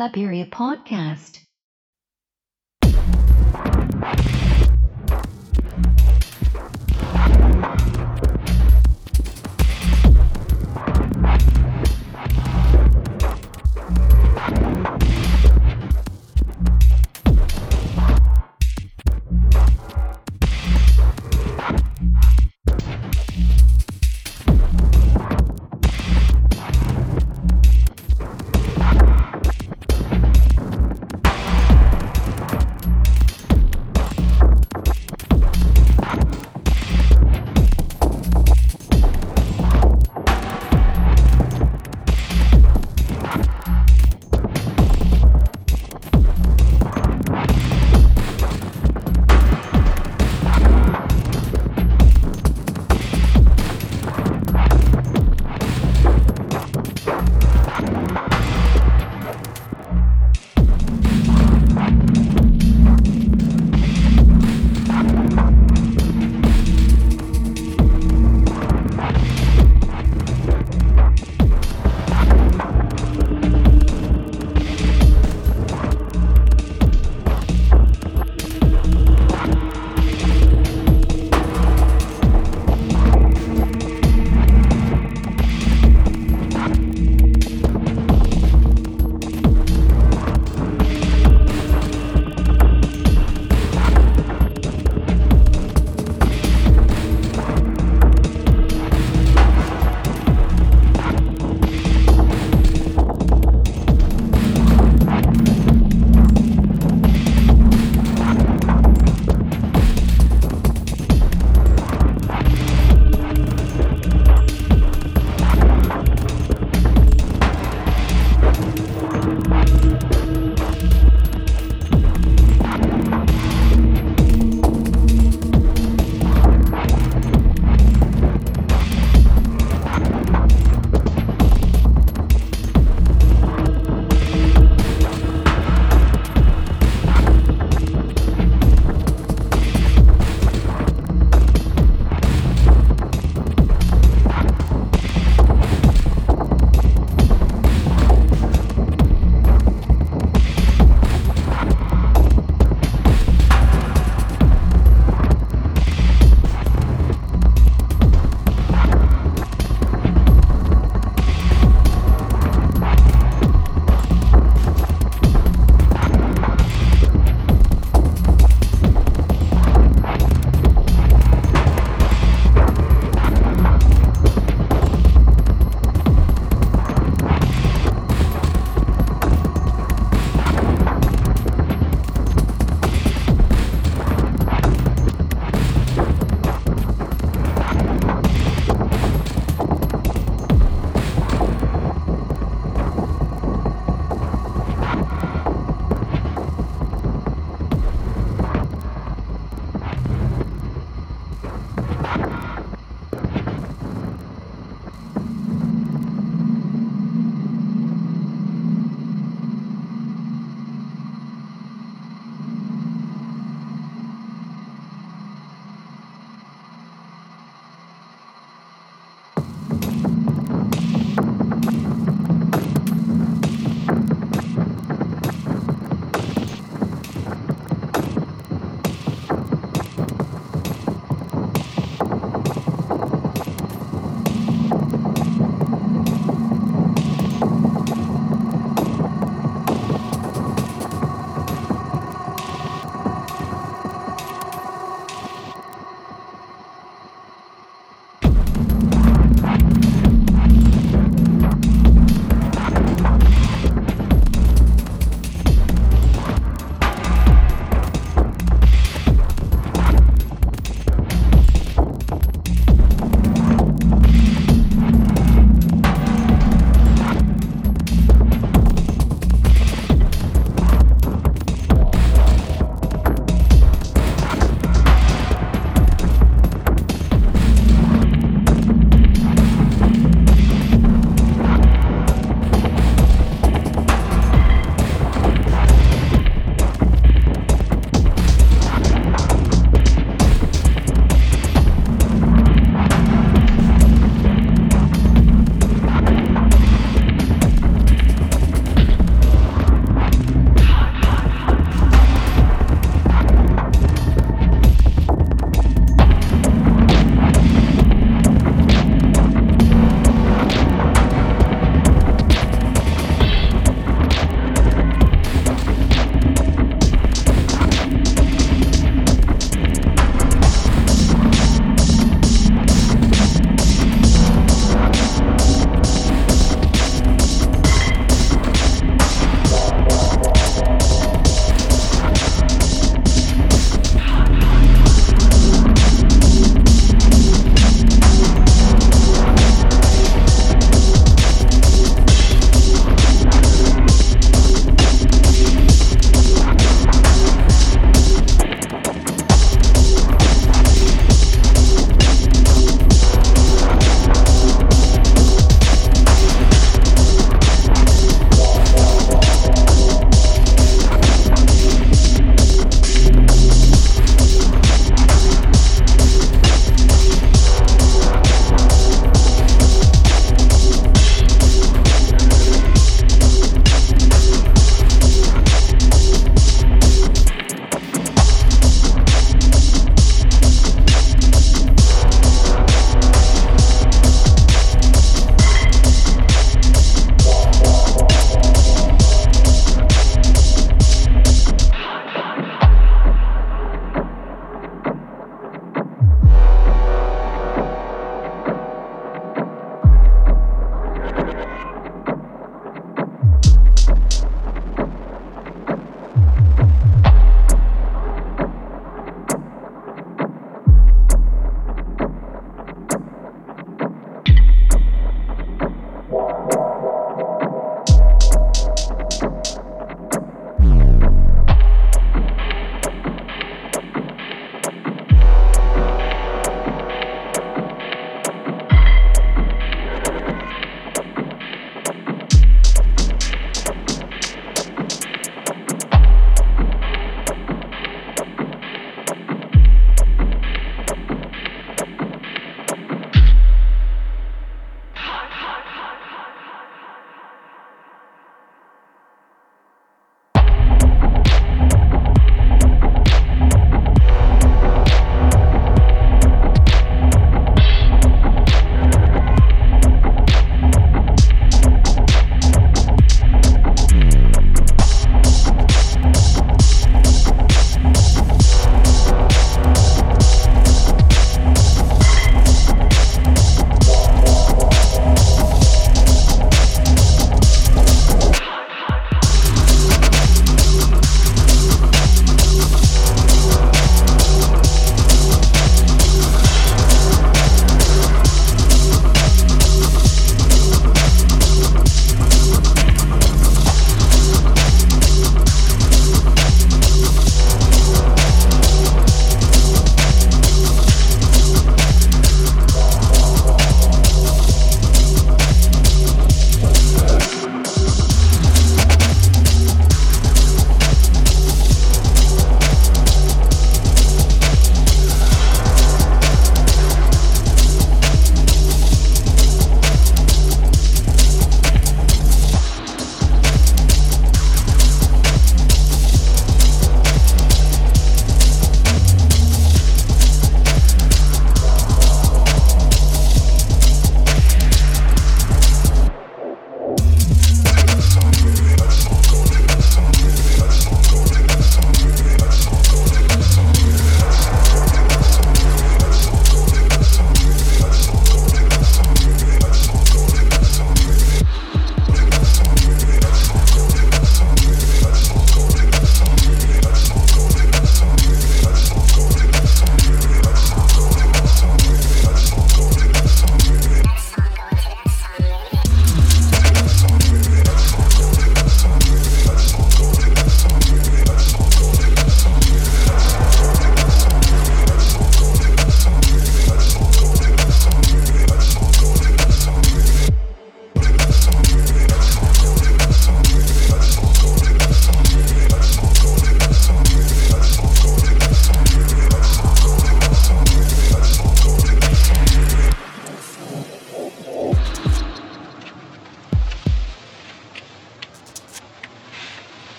Claperia podcast.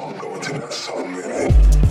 song, going to that song, baby.